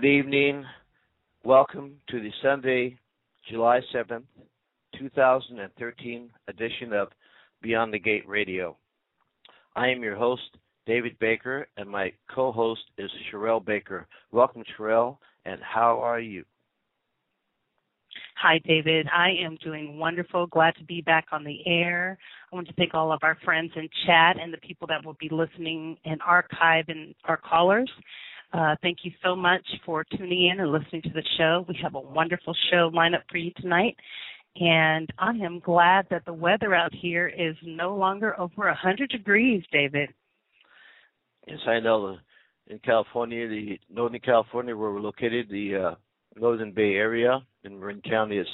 Good evening. Welcome to the Sunday, July 7th, 2013 edition of Beyond the Gate Radio. I am your host, David Baker, and my co host is Sherelle Baker. Welcome, Sherelle, and how are you? Hi, David. I am doing wonderful. Glad to be back on the air. I want to thank all of our friends in chat and the people that will be listening and archive and our callers. Uh, thank you so much for tuning in and listening to the show. We have a wonderful show lineup for you tonight. And I am glad that the weather out here is no longer over 100 degrees, David. Yes, I know. In California, the Northern California, where we're located, the uh, Northern Bay Area in Marin County, is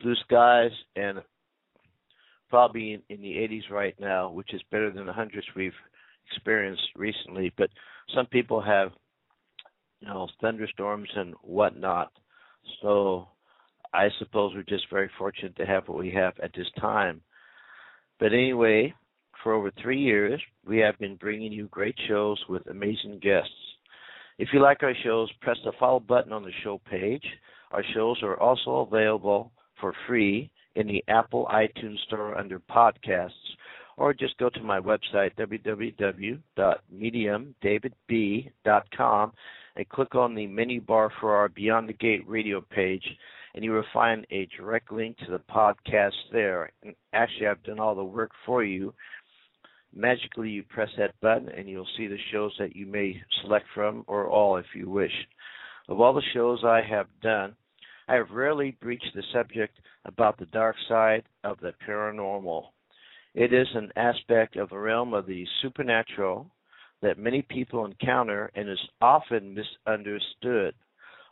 blue skies and probably in, in the 80s right now, which is better than the hundreds we've experienced recently. But some people have you know, thunderstorms and whatnot. So I suppose we're just very fortunate to have what we have at this time. But anyway, for over three years, we have been bringing you great shows with amazing guests. If you like our shows, press the follow button on the show page. Our shows are also available for free in the Apple iTunes Store under podcasts, or just go to my website, www.mediumdavidb.com, and click on the menu bar for our Beyond the Gate radio page, and you will find a direct link to the podcast there. And actually, I've done all the work for you. Magically, you press that button, and you'll see the shows that you may select from, or all if you wish. Of all the shows I have done, I have rarely breached the subject about the dark side of the paranormal. It is an aspect of the realm of the supernatural that many people encounter and is often misunderstood.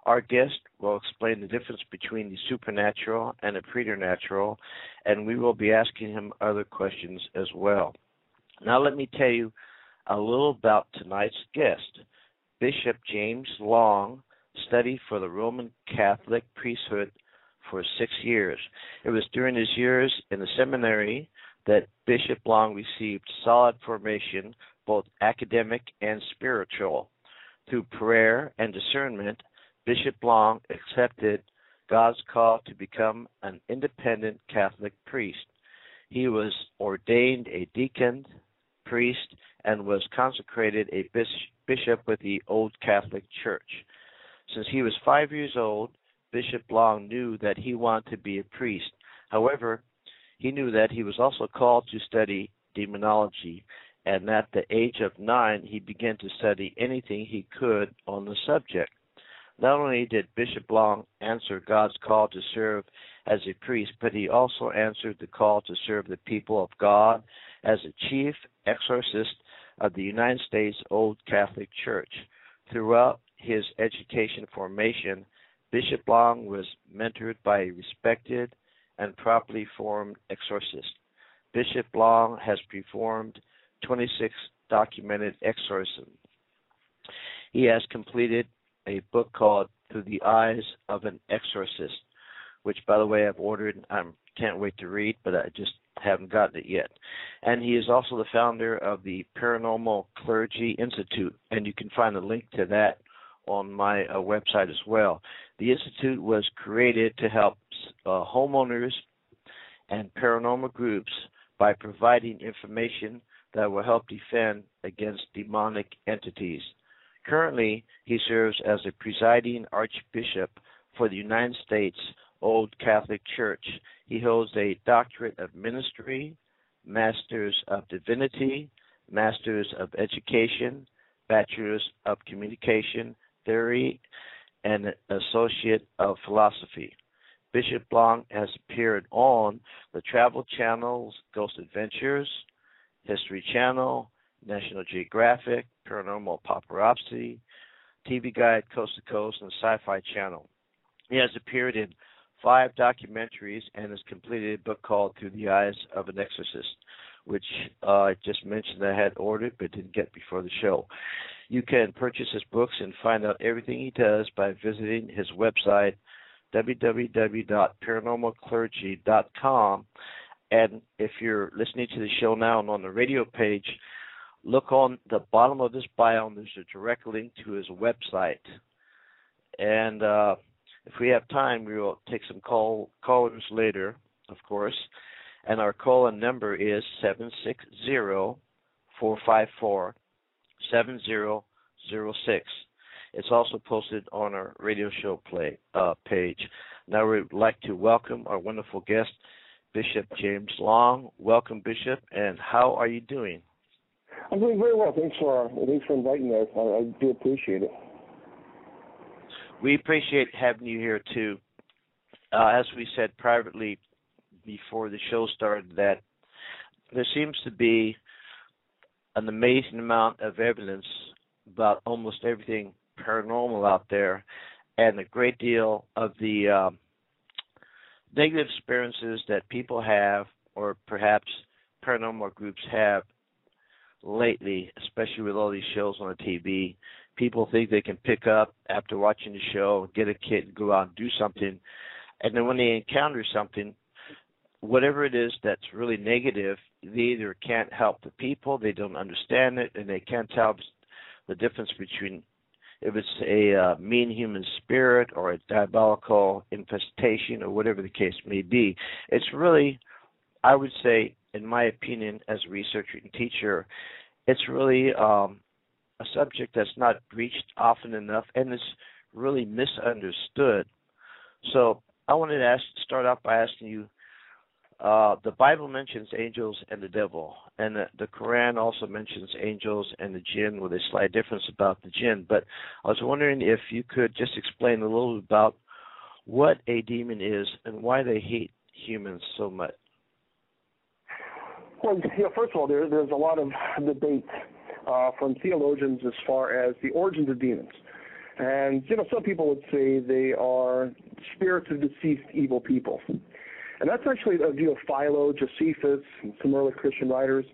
Our guest will explain the difference between the supernatural and the preternatural, and we will be asking him other questions as well. Now, let me tell you a little about tonight's guest. Bishop James Long studied for the Roman Catholic priesthood for six years. It was during his years in the seminary that Bishop Long received solid formation both academic and spiritual. Through prayer and discernment, Bishop Long accepted God's call to become an independent Catholic priest. He was ordained a deacon, priest, and was consecrated a bishop with the Old Catholic Church. Since he was five years old, Bishop Long knew that he wanted to be a priest. However, he knew that he was also called to study demonology and at the age of nine he began to study anything he could on the subject. Not only did Bishop Long answer God's call to serve as a priest, but he also answered the call to serve the people of God as a chief exorcist of the United States Old Catholic Church. Throughout his education formation, Bishop Long was mentored by a respected and properly formed exorcist. Bishop Long has performed 26 documented exorcisms. He has completed a book called Through the Eyes of an Exorcist, which, by the way, I've ordered. I can't wait to read, but I just haven't gotten it yet. And he is also the founder of the Paranormal Clergy Institute, and you can find a link to that on my uh, website as well. The institute was created to help uh, homeowners and paranormal groups by providing information that will help defend against demonic entities. Currently, he serves as a presiding archbishop for the United States Old Catholic Church. He holds a doctorate of ministry, masters of divinity, masters of education, bachelors of communication theory, and associate of philosophy. Bishop Long has appeared on the Travel Channel's Ghost Adventures, History Channel, National Geographic, Paranormal Paparazzi, TV Guide Coast to Coast, and Sci Fi Channel. He has appeared in five documentaries and has completed a book called Through the Eyes of an Exorcist, which uh, I just mentioned I had ordered but didn't get before the show. You can purchase his books and find out everything he does by visiting his website www.paranormalclergy.com. And if you're listening to the show now and on the radio page, look on the bottom of this bio, and there's a direct link to his website. And uh, if we have time, we will take some call callers later, of course. And our call in number is seven six zero four five four seven zero zero six. It's also posted on our radio show play uh, page. Now we'd like to welcome our wonderful guest, Bishop James Long. Welcome, Bishop, and how are you doing? I'm doing very well. Thanks for thanks for inviting us. I, I do appreciate it. We appreciate having you here too. Uh, as we said privately before the show started, that there seems to be an amazing amount of evidence about almost everything paranormal out there, and a great deal of the um, negative experiences that people have, or perhaps paranormal groups have lately, especially with all these shows on the TV. People think they can pick up after watching the show, get a kit, and go out and do something, and then when they encounter something, whatever it is that's really negative, they either can't help the people, they don't understand it, and they can't tell the difference between if it's a uh, mean human spirit or a diabolical infestation or whatever the case may be. It's really, I would say, in my opinion, as a researcher and teacher, it's really um, a subject that's not breached often enough and is really misunderstood. So I wanted to ask, start off by asking you uh, the Bible mentions angels and the devil, and the, the, Quran also mentions angels and the jinn with a slight difference about the jinn. But I was wondering if you could just explain a little about what a demon is and why they hate humans so much. Well, you know, first of all, there, there's a lot of debate uh, from theologians as far as the origins of demons. And, you know, some people would say they are spirits of deceased evil people. And that's actually a view of Philo, Josephus, some early Christian writers.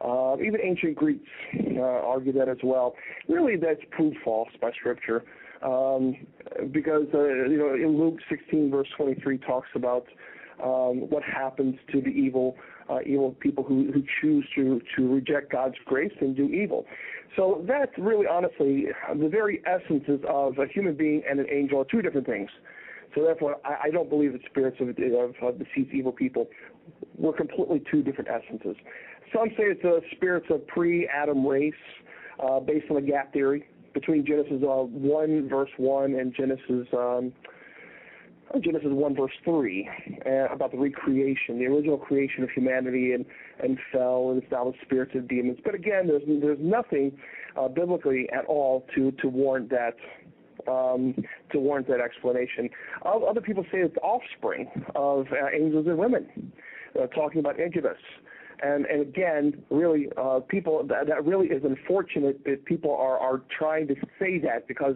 Uh, even ancient Greeks uh, argue that as well. Really, that's proved false by Scripture, um, because uh, you know in Luke 16 verse 23 talks about um, what happens to the evil uh, evil people who, who choose to to reject God's grace and do evil. So that's really honestly the very essences of a human being and an angel are two different things. So therefore, I, I don't believe that spirits of, of, of deceased evil people were completely two different essences. Some say it's the spirits of pre-Adam race, uh, based on the gap theory between Genesis uh, 1 verse 1 and Genesis um, Genesis 1 verse 3 uh, about the recreation, the original creation of humanity and, and fell and established spirits of demons. But again, there's there's nothing uh, biblically at all to to warrant that um, to warrant that explanation. Other people say it's offspring of uh, angels and women, uh, talking about incubus. And, and again, really, uh, people that, that really is unfortunate that people are, are trying to say that because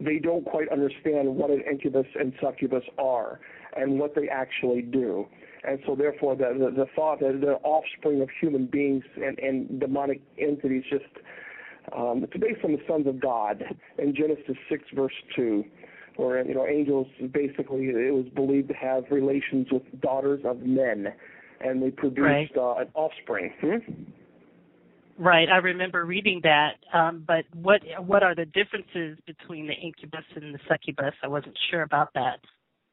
they don't quite understand what an incubus and succubus are and what they actually do. And so, therefore, the, the, the thought that they're offspring of human beings and, and demonic entities just um, it's based on the sons of God in Genesis 6, verse 2, where you know angels basically it was believed to have relations with daughters of men, and they produced right. uh, an offspring. Hmm? Right, I remember reading that. Um, but what what are the differences between the incubus and the succubus? I wasn't sure about that.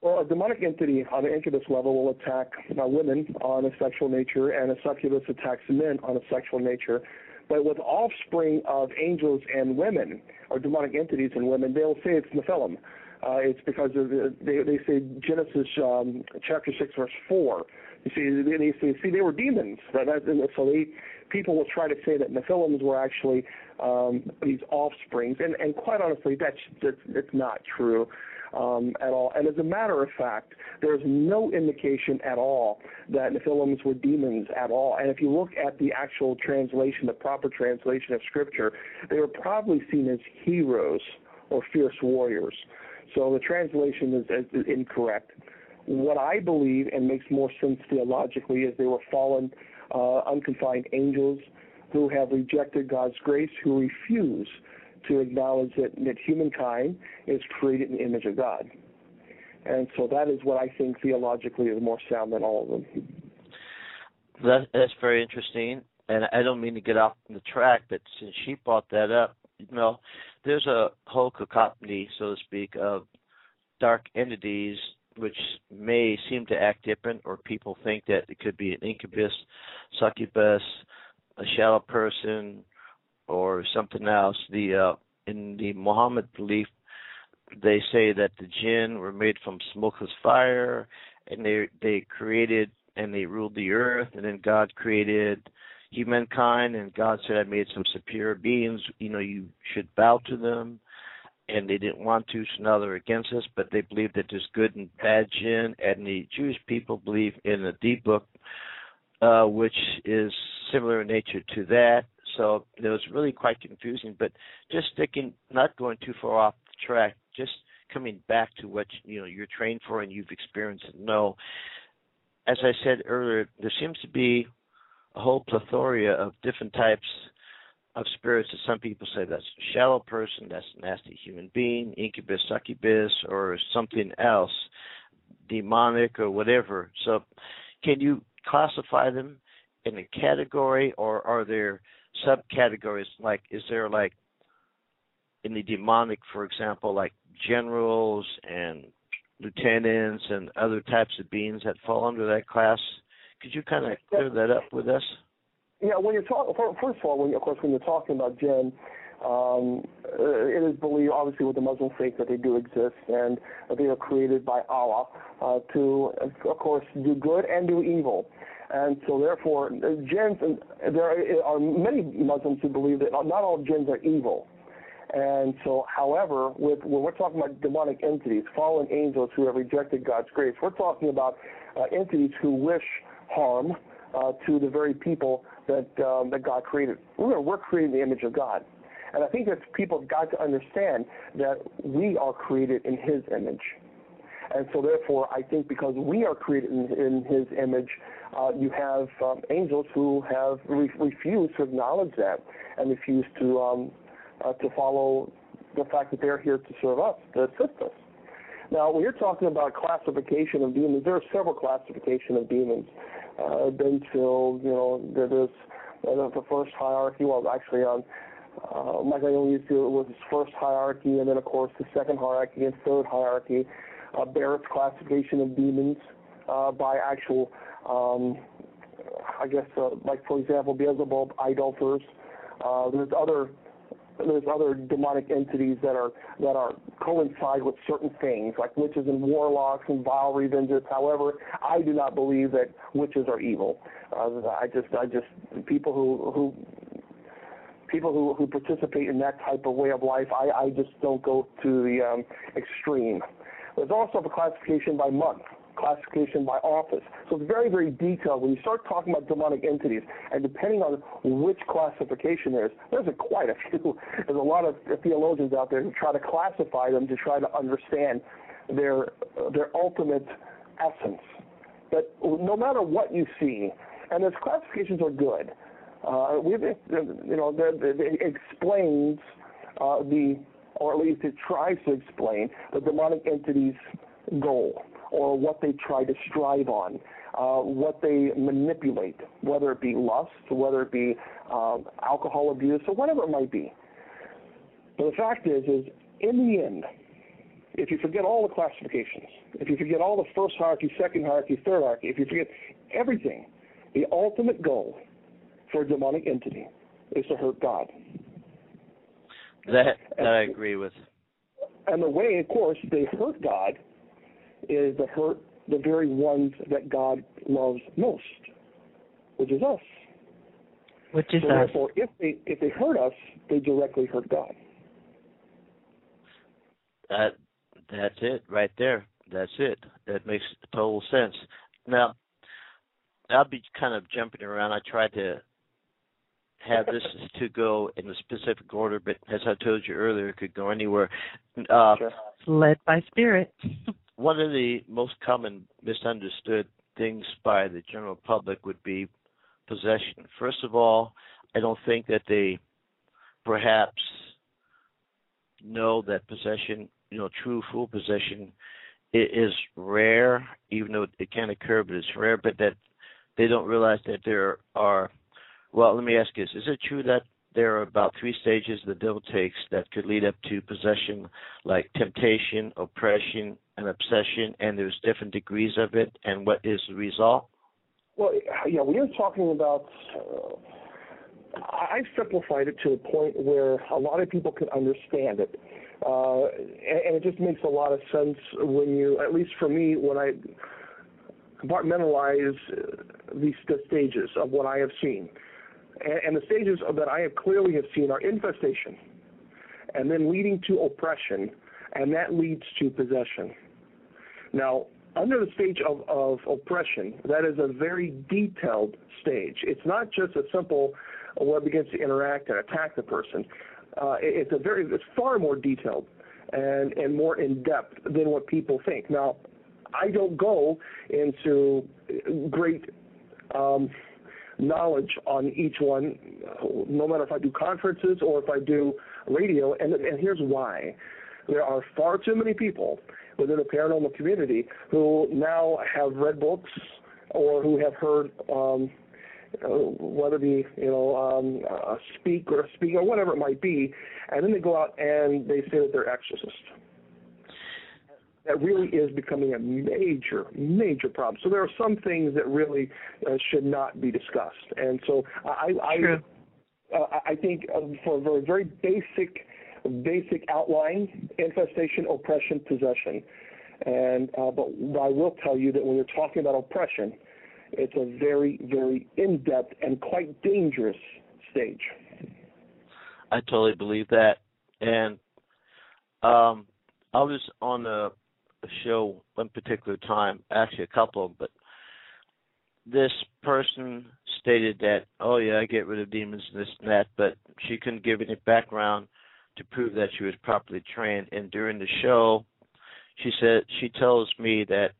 Well, a demonic entity on the incubus level will attack uh, women on a sexual nature, and a succubus attacks men on a sexual nature But with offspring of angels and women, or demonic entities and women, they'll say it's Nephilim. Uh, it's because of the, they they say Genesis um, chapter six verse four. You see, they, they say see they were demons. That, that, so they people will try to say that Nephilims were actually um, these offsprings, and and quite honestly, that's that's, that's not true um, at all. And as a matter of fact, there's no indication at all that Nephilims were demons at all. And if you look at the actual translation, the proper translation of Scripture, they were probably seen as heroes or fierce warriors. So the translation is, is incorrect. What I believe and makes more sense theologically is they were fallen, uh, unconfined angels who have rejected God's grace, who refuse to acknowledge that, that humankind is created in the image of God. And so that is what I think theologically is more sound than all of them. That, that's very interesting. And I don't mean to get off the track, but since she brought that up, you know, there's a whole cacophony, so to speak, of dark entities which may seem to act different, or people think that it could be an incubus, succubus, a shadow person, or something else. The uh, in the Muhammad belief, they say that the jinn were made from smokeless fire, and they they created and they ruled the earth, and then God created humankind, and God said, "I made some superior beings. You know, you should bow to them." And they didn't want to, so now they're against us. But they believe that there's good and bad jinn, and the Jewish people believe in the dybbuk, uh, which is similar in nature to that so it was really quite confusing. But just sticking, not going too far off the track, just coming back to what you know you're trained for and you've experienced and know. As I said earlier, there seems to be a whole plethora of different types of spirits that some people say that's a shadow person, that's a nasty human being, incubus, succubus, or something else, demonic or whatever. So, can you classify them in a category, or are there subcategories like is there like in the demonic for example like generals and lieutenants and other types of beings that fall under that class? Could you kind of clear that up with us? Yeah when you're talking first of all when of course when you're talking about jinn um, it is believed, obviously, with the Muslim faith that they do exist and they are created by Allah uh, to, of course, do good and do evil. And so, therefore, jinns, there are many Muslims who believe that not all jinns are evil. And so, however, with, when we're talking about demonic entities, fallen angels who have rejected God's grace, we're talking about uh, entities who wish harm uh, to the very people that um, that God created. We're, we're created in the image of God. And I think that people have got to understand that we are created in His image. And so, therefore, I think because we are created in, in His image, uh, you have um, angels who have re- refused to acknowledge that and refused to um, uh, to follow the fact that they're here to serve us, to assist us. Now, when you're talking about classification of demons, there are several classification of demons. Uh, until you know, there's uh, the first hierarchy. Well, actually, um, uh, Michael used to it was his first hierarchy, and then of course the second hierarchy and third hierarchy. Uh, Barrett's classification of demons uh, by actual um, I guess, uh, like for example, Beelzebub, idolaters. Uh, there's other there's other demonic entities that are that are coincide with certain things, like witches and warlocks and vile revengers. However, I do not believe that witches are evil. Uh, I just I just people who who people who who participate in that type of way of life, I I just don't go to the um, extreme. There's also a classification by month classification by office. So it's very, very detailed. When you start talking about demonic entities, and depending on which classification there is, there's a, quite a few. There's a lot of theologians out there who try to classify them to try to understand their their ultimate essence. But no matter what you see, and those classifications are good. Uh, we've, you know, it explains uh, the, or at least it tries to explain the demonic entity's goal or what they try to strive on, uh, what they manipulate, whether it be lust, whether it be uh, alcohol abuse, or whatever it might be. But the fact is, is in the end, if you forget all the classifications, if you forget all the first hierarchy, second hierarchy, third hierarchy, if you forget everything, the ultimate goal for a demonic entity is to hurt God. That that I agree with. And the way, of course, they hurt God is to hurt the very ones that God loves most, which is us. Which is so us. Therefore, if they if they hurt us, they directly hurt God. That that's it right there. That's it. That makes total sense. Now, I'll be kind of jumping around. I tried to have this to go in a specific order, but as I told you earlier, it could go anywhere. Uh, Sure. Led by spirit. one of the most common misunderstood things by the general public would be possession. First of all, I don't think that they perhaps know that possession, you know, true full possession i- is rare, even though it can occur, but it's rare. But that they don't realize that there are. Well, let me ask you this: Is it true that there are about three stages the devil takes that could lead up to possession, like temptation, oppression, and obsession, and there's different degrees of it, and what is the result? Well, yeah, we are talking about. Uh, I've simplified it to the point where a lot of people can understand it, uh, and, and it just makes a lot of sense when you, at least for me, when I compartmentalize uh, these the stages of what I have seen, and, the stages that I have clearly have seen are infestation, and then leading to oppression, and that leads to possession. Now, under the stage of, of oppression, that is a very detailed stage. It's not just a simple web begins to interact and attack the person. Uh, it- it's a very, it's far more detailed and, and more in depth than what people think. Now, I don't go into great um, knowledge on each one, no matter if I do conferences or if I do radio, and, and here's why. There are far too many people within the paranormal community who now have read books or who have heard um, uh, whether it be you know um, a speak or a speak or whatever it might be, and then they go out and they say that they're exorcists. That really is becoming a major, major problem. So there are some things that really uh, should not be discussed, and so I, I, True. uh, I think uh, for a very, very basic, basic outline: infestation, oppression, possession. And uh, but I will tell you that when you're talking about oppression, it's a very, very in-depth and quite dangerous stage. I totally believe that. And um I was on a, a show one particular time, actually a couple, them, but this person stated that, oh yeah, I get rid of demons and this and that, but she couldn't give any background to prove that she was properly trained. And during the show, she said she tells me that,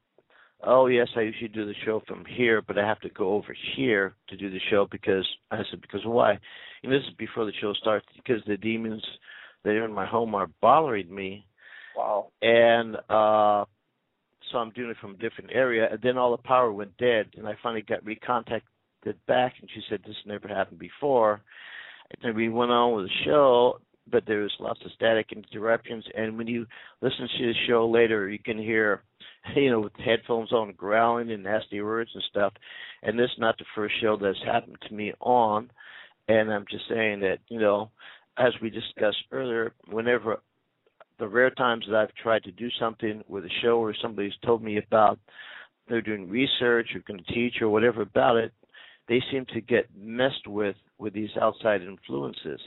oh yes, I usually do the show from here, but I have to go over here to do the show because I said because why? And this is before the show starts because the demons that are in my home are bothering me Wow. and uh so I'm doing it from a different area. And then all the power went dead and I finally got recontacted back and she said this never happened before. And then we went on with the show but there was lots of static interruptions. And when you listen to the show later you can hear you know with headphones on growling and nasty words and stuff. And this is not the first show that's happened to me on. And I'm just saying that you know as we discussed earlier whenever the rare times that I've tried to do something with a show or somebody's told me about they're doing research or going to teach or whatever about it, they seem to get messed with with these outside influences.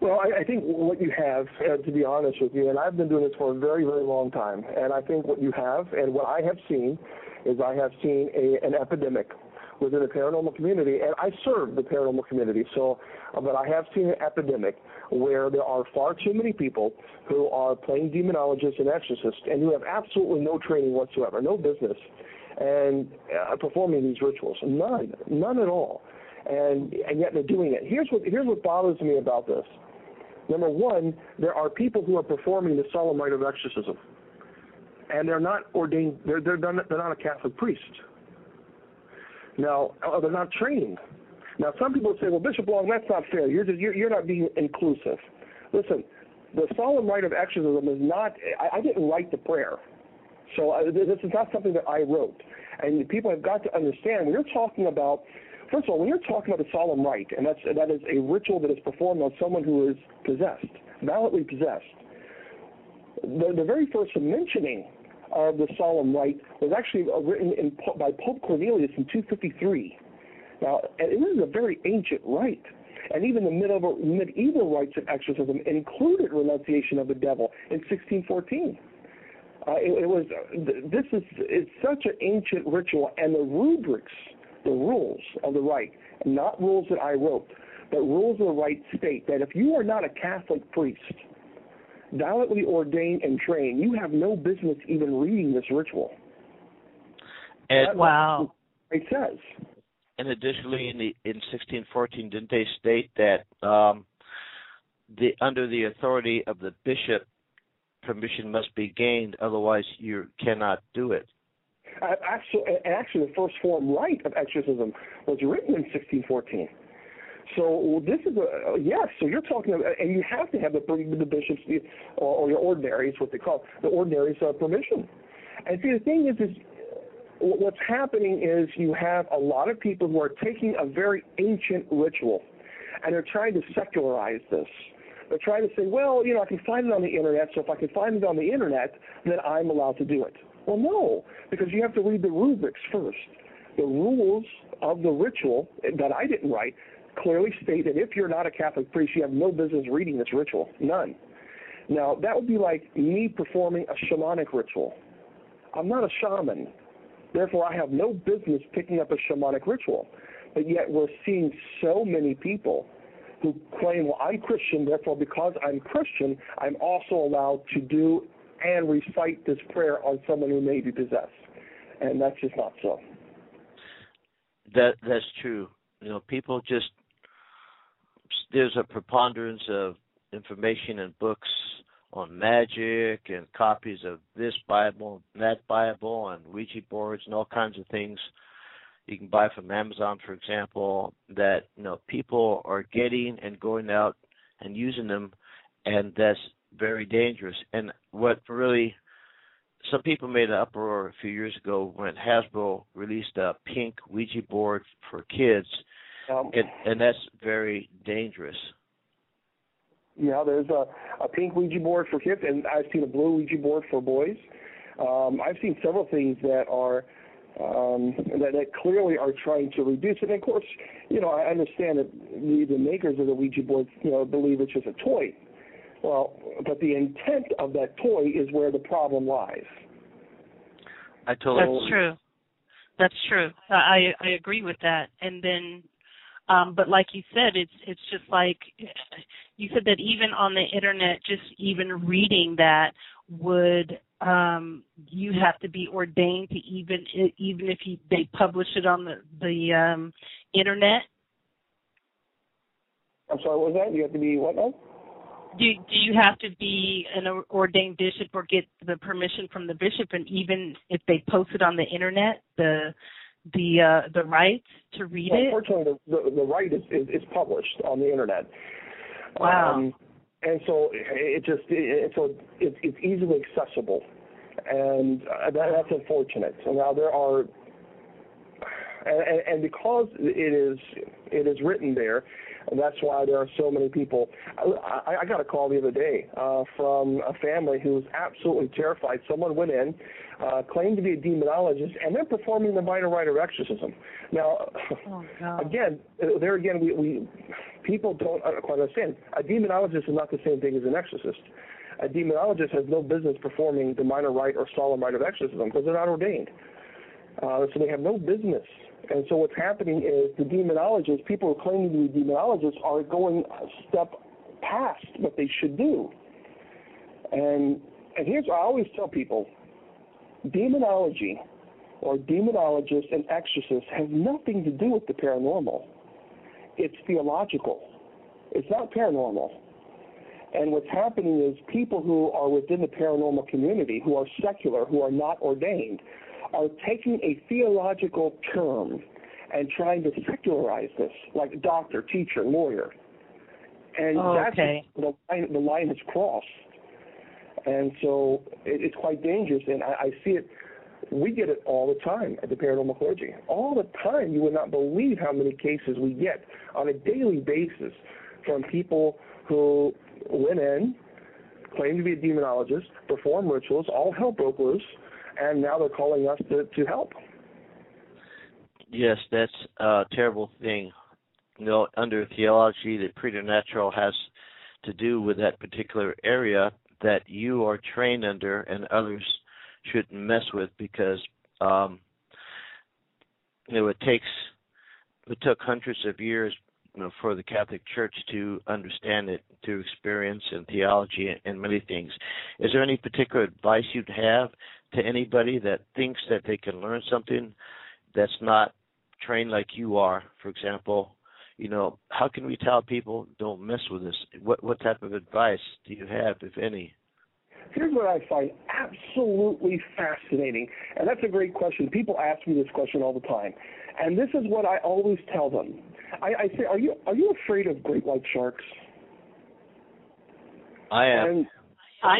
Well, I, I think what you have, uh, to be honest with you, and I've been doing this for a very, very long time, and I think what you have and what I have seen is I have seen a, an epidemic within the paranormal community, and I serve the paranormal community, so, uh, but I have seen an epidemic where there are far too many people who are playing demonologists and exorcists and who have absolutely no training whatsoever, no business, and uh, performing these rituals. None, none at all. And and yet they're doing it. Here's what here's what bothers me about this. Number one, there are people who are performing the solemn rite of exorcism, and they're not ordained. They're they're not, they're not a Catholic priest. Now, uh, they're not trained. Now, some people say, "Well, Bishop Long, that's not fair. You're just, you're, you're not being inclusive." Listen, the solemn rite of exorcism is not. I, I didn't write the prayer, so uh, this is not something that I wrote. And people have got to understand when you're talking about first of all, when you're talking about the solemn rite, and that's that is a ritual that is performed on someone who is possessed, validly possessed. The, the very first mentioning of the solemn rite was actually written in, by Pope Cornelius in 253. Now, and is a very ancient rite. And even the medieval, medieval rites of exorcism included renunciation of the devil in 1614. Uh, it, it, was this is it's such an ancient ritual, and the rubrics, the rules of the rite, not rules that I wrote, but rules of the rite state that if you are not a Catholic priest, validly ordained and trained, you have no business even reading this ritual. And, wow. It says. And additionally, in the in 1614, didn't they state that um, the under the authority of the bishop, permission must be gained, otherwise you cannot do it. Actually, actually, the first form rite of exorcism was written in 1614. So this is a yes. So you're talking, about, and you have to have the the bishops or, or your ordinaries, what they call the ordinaries' uh, permission. And see, the thing is, is what's happening is you have a lot of people who are taking a very ancient ritual, and they're trying to secularize this. They're trying to say, well, you know, I can find it on the internet, so if I can find it on the internet, then I'm allowed to do it. Well, no, because you have to read the rubrics first. The rules of the ritual that I didn't write clearly state that if you're not a Catholic priest, you have no business reading this ritual. None. Now, that would be like me performing a shamanic ritual. I'm not a shaman. Therefore, I have no business picking up a shamanic ritual. But yet, we're seeing so many people who claim, well, I'm Christian, therefore, because I'm Christian, I'm also allowed to do and recite this prayer on someone who may be possessed. And that's just not so. That that's true. You know, people just there's a preponderance of information and books on magic and copies of this Bible, that Bible, and Ouija boards and all kinds of things you can buy from Amazon, for example, that you know people are getting and going out and using them, and that's very dangerous. And what really some people made an uproar a few years ago when Hasbro released a pink Ouija board for kids um, and, and that's very dangerous. Yeah, there's a, a pink Ouija board for kids, and I've seen a blue Ouija board for boys. Um, I've seen several things that are um, that, that clearly are trying to reduce it. And of course, you know, I understand that the, the makers of the Ouija board, you know, believe it's just a toy. Well, but the intent of that toy is where the problem lies. I totally. That's true. That's true. I I agree with that. And then um, but like you said, it's it's just like you said that even on the internet, just even reading that would um, you have to be ordained to even even if you, they publish it on the the um, internet. I'm sorry, what was that? You have to be what now? Do do you have to be an ordained bishop or get the permission from the bishop? And even if they post it on the internet, the the uh, the rights to read well, it? Unfortunately, the, the, the rite is, is, is published on the internet. Wow. Um, and so it just it, so it, it's easily accessible, and uh, that, that's unfortunate. So now there are, and, and because it is it is written there, and that's why there are so many people. I, I got a call the other day uh, from a family who was absolutely terrified. Someone went in, uh, claimed to be a demonologist, and they're performing the minor rite of exorcism. Now, oh, again, there again, we, we people don't quite understand. A demonologist is not the same thing as an exorcist. A demonologist has no business performing the minor rite or solemn rite of exorcism because they're not ordained. Uh, so they have no business and so what's happening is the demonologists, people who claim to be demonologists, are going a step past what they should do. And and here's what I always tell people: demonology or demonologists and exorcists have nothing to do with the paranormal. It's theological. It's not paranormal. And what's happening is people who are within the paranormal community, who are secular, who are not ordained, are taking a theological term and trying to secularize this, like doctor, teacher, lawyer. And oh, that's okay. the line, the line has crossed. And so it, it's quite dangerous. And I, I see it We get it all the time at the Paranormal Clergy. All the time. You would not believe how many cases we get on a daily basis from people who went in, claimed to be a demonologist, performed rituals, all hell broke loose, and now they're calling us to, to help. Yes, that's a terrible thing. You know, under theology, the preternatural has to do with that particular area that you are trained under and others shouldn't mess with because um you know it takes it took hundreds of years you know, for the Catholic Church to understand it through experience and theology and, many things. Is there any particular advice you'd have to anybody that thinks that they can learn something that's not trained like you are, for example? You know, how can we tell people don't mess with this? What what type of advice do you have, if any? Here's what I find absolutely fascinating, and that's a great question. People ask me this question all the time, and this is what I always tell them. I, I say, "Are you are you afraid of great white sharks?" I am. And, I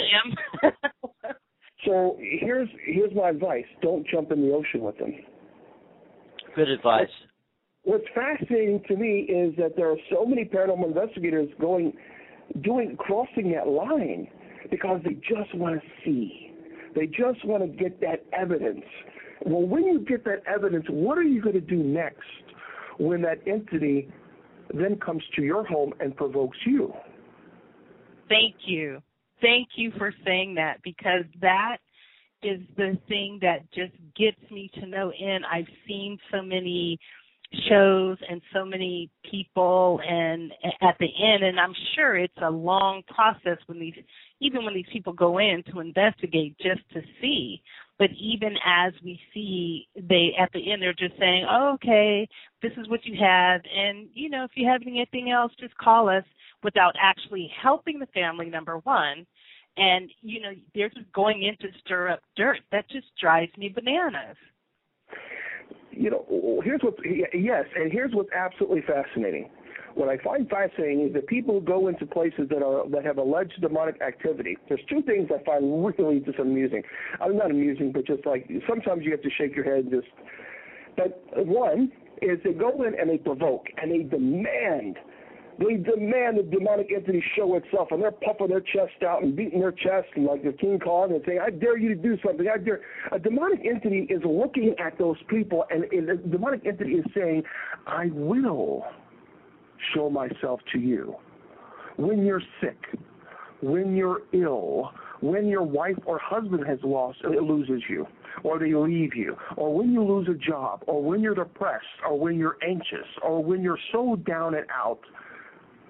am. so here's here's my advice: don't jump in the ocean with them. Good advice. What's fascinating to me is that there are so many paranormal investigators going, doing crossing that line because they just want to see. They just want to get that evidence. Well, when you get that evidence, what are you going to do next when that entity then comes to your home and provokes you? Thank you. Thank you for saying that because that is the thing that just gets me to no end. I've seen so many shows and so many people and at the end and I'm sure it's a long process when these even when these people go in to investigate just to see. But even as we see they at the end they're just saying oh, okay this is what you have and you know if you have anything else just call us without actually helping the family number one. And you know they're just going in to stir up dirt. That just drives me bananas you know, here's what, yes, and here's what's absolutely fascinating. What I find fascinating is that people go into places that are that have alleged demonic activity. There's two things I find really just amusing. I'm not amusing, but just like sometimes you have to shake your head. And Just, but one is they go in and they provoke and they demand they demand the demonic entity show itself, and they're puffing their chest out and beating their chest like the King Kong and saying, "I dare you to do something." I dare. A demonic entity is looking at those people, and, and the demonic entity is saying, "I will show myself to you when you're sick, when you're ill." When your wife or husband has lost, uh, loses you, or they leave you, or when you lose a job, or when you're depressed, or when you're anxious, or when you're so down and out,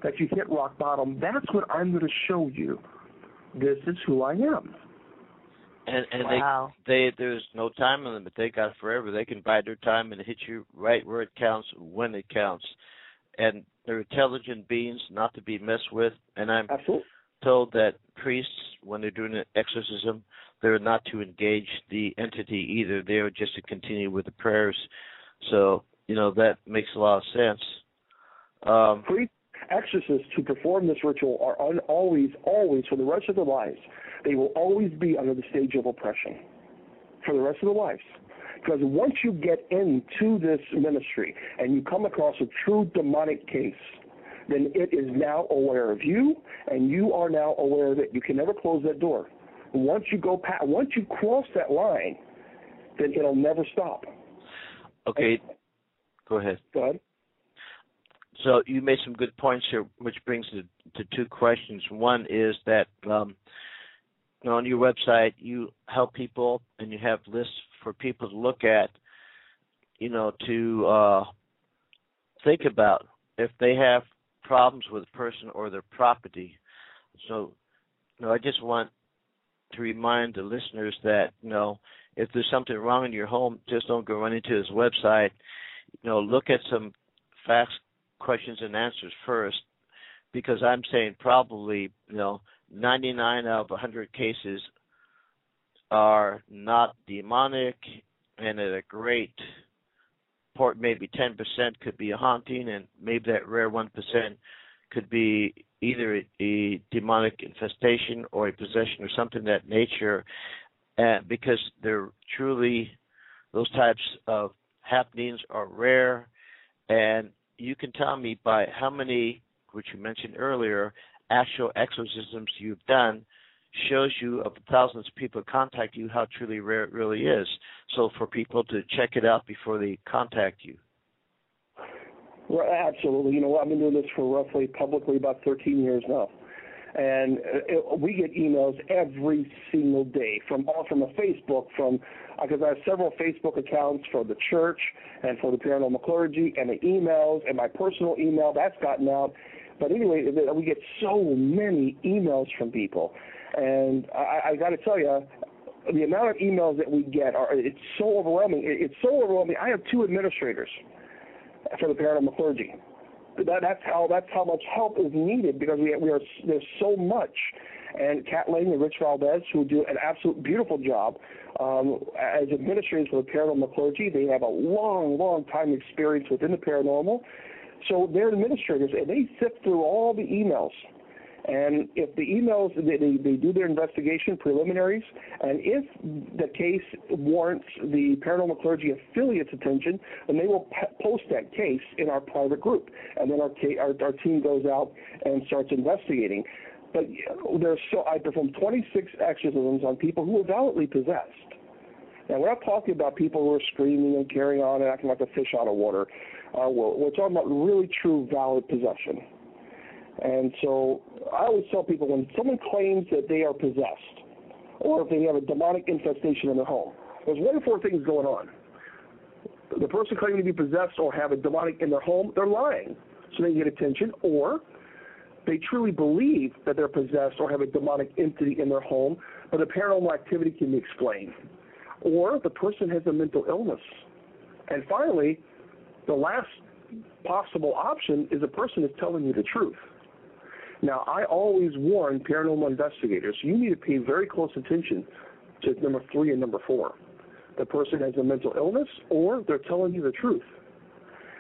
that you hit rock bottom, that's what I'm going to show you. This is who I am. And and wow. they they there's no time limit. They got forever. They can bide their time and hit you right where it counts when it counts. And they're intelligent beings, not to be messed with. And I'm Absolutely. told that priests, when they're doing an exorcism, they're not to engage the entity either. They are just to continue with the prayers. So you know that makes a lot of sense. Um, priests exorcists who perform this ritual are un- always, always, for the rest of their lives, they will always be under the stage of oppression for the rest of their lives. Because once you get into this ministry and you come across a true demonic case, then it is now aware of you, and you are now aware that you can never close that door. Once you go past, once you cross that line, then it'll never stop. Okay, go ahead. Go ahead. So you made some good points here, which brings to, to two questions. One is that um, on your website you help people and you have lists for people to look at, you know, to uh, think about if they have problems with a person or their property. So, you know, I just want to remind the listeners that you know if there's something wrong in your home, just don't go running to his website. You know, look at some facts questions and answers first because I'm saying probably, you know, 99 out of 100 cases are not demonic and at a great part maybe 10% could be a haunting and maybe that rare 1% could be either a, a demonic infestation or a possession or something that nature and because they're truly those types of happenings are rare, and you can tell me by how many, which you mentioned earlier, actual exorcisms you've done shows you of the thousands of people contact you how truly rare it really is. So for people to check it out before they contact you. Well, absolutely. You know, I've been doing this for roughly publicly about 13 years now and uh, it, we get emails every single day from all from a Facebook from because I have several Facebook accounts for the church and for the paranormal clergy and the emails and my personal email that's gotten out. But anyway, we get so many emails from people, and I, I got to tell you, the amount of emails that we get are it's so overwhelming. It's so overwhelming. I have two administrators for the paranormal clergy that, that's how that's how much help is needed because we we are there's so much. And Kat Lang and Rich Valdez, who do an absolute beautiful job um, as administrators for the paranormal clergy, they have a long, long time experience within the paranormal. So they're administrators, and they sift through all the emails and if the emails, they, they, do their investigation preliminaries, and if the case warrants the paranormal clergy affiliate's attention, then they will post that case in our private group. And then our, our, our team goes out and starts investigating. But there's so I performed 26 exorcisms on people who were validly possessed. And we're not talking about people who are screaming and carrying on and acting like a fish out of water. Uh, we're, we're talking about really true valid possession. And so I always tell people when someone claims that they are possessed or if they have a demonic infestation in their home, there's one of four things going on. The person claiming to be possessed or have a demonic in their home, they're lying so they can get attention, or they truly believe that they're possessed or have a demonic entity in their home, but the paranormal activity can be explained. Or the person has a mental illness. And finally, the last possible option is a person is telling you the truth. Now, I always warn paranormal investigators, you need to pay very close attention to number three and number four. The person has a mental illness or they're telling you the truth.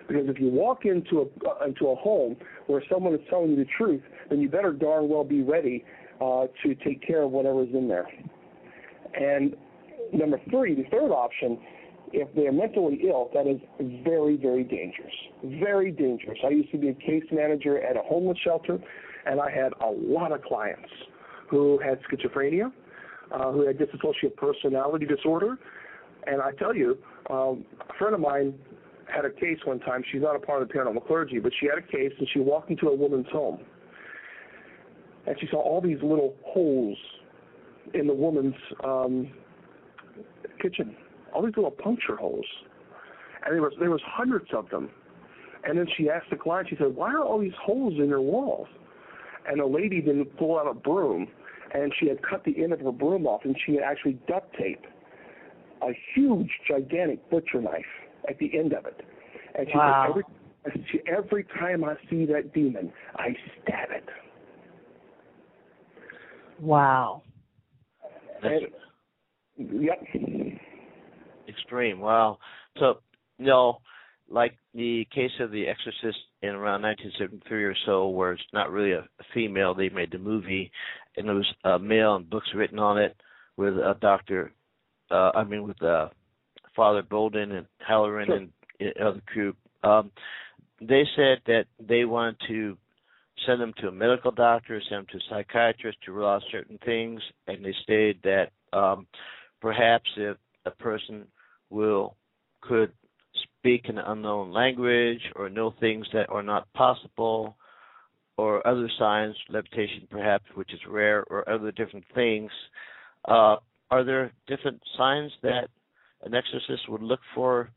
Because if you walk into a uh, into a home where someone is telling you the truth, then you better darn well be ready uh, to take care of whatever's in there. And number three, the third option, if they're mentally ill, that is very, very dangerous. Very dangerous. I used to be a case manager at a homeless shelter and I had a lot of clients who had schizophrenia, uh, who had dissociative personality disorder, and I tell you, um, a friend of mine had a case one time. She's not a part of the paranormal clergy, but she had a case, and she walked into a woman's home, and she saw all these little holes in the woman's um, kitchen, all these little puncture holes, and there was there was hundreds of them. And then she asked the client, she said, "Why are all these holes in your walls?" And a lady didn't pull out a broom, and she had cut the end of her broom off, and she had actually duct taped a huge, gigantic butcher knife at the end of it. And she wow. said, every, she, every time I see that demon, I stab it. Wow. That's and, yep. Extreme. Wow. So, you know, like the case of The Exorcist in around 1973 or so, where it's not really a, female. They made the movie, and there was a male and books written on it with a doctor. Uh, I mean, with uh, Father Bowdern and Halloran sure. and, and other crew. Um, they said that they wanted to send them to a medical doctor, send them to a psychiatrist to rule out certain things, and they stated that um, perhaps if a person will could speak an unknown language or know things that are not possible or other signs, levitation perhaps, which is rare, or other different things. Uh, are there different signs that an exorcist would look for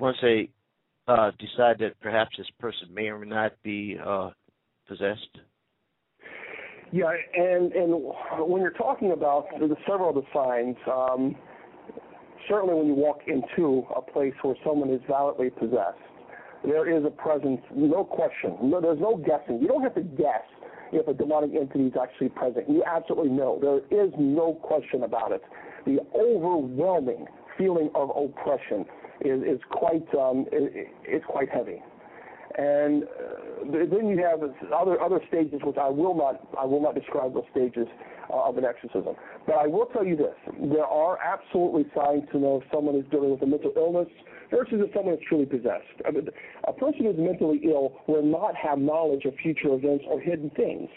once they uh, decide that perhaps this person may or may not be uh, possessed? Yeah, and and when you're talking about the several of the signs, um, certainly when you walk into a place where someone is validly possessed, there is a presence, no question. No, there's no guessing. You don't have to guess if a demonic entity is actually present. You absolutely know. There is no question about it. The overwhelming feeling of oppression is, is quite um, is quite heavy. And uh, then you have other other stages, which I will not I will not describe those stages uh, of an exorcism. But I will tell you this: there are absolutely signs to know if someone is dealing with a mental illness versus if someone is truly possessed. I mean, a person who's mentally ill will not have knowledge of future events or hidden things.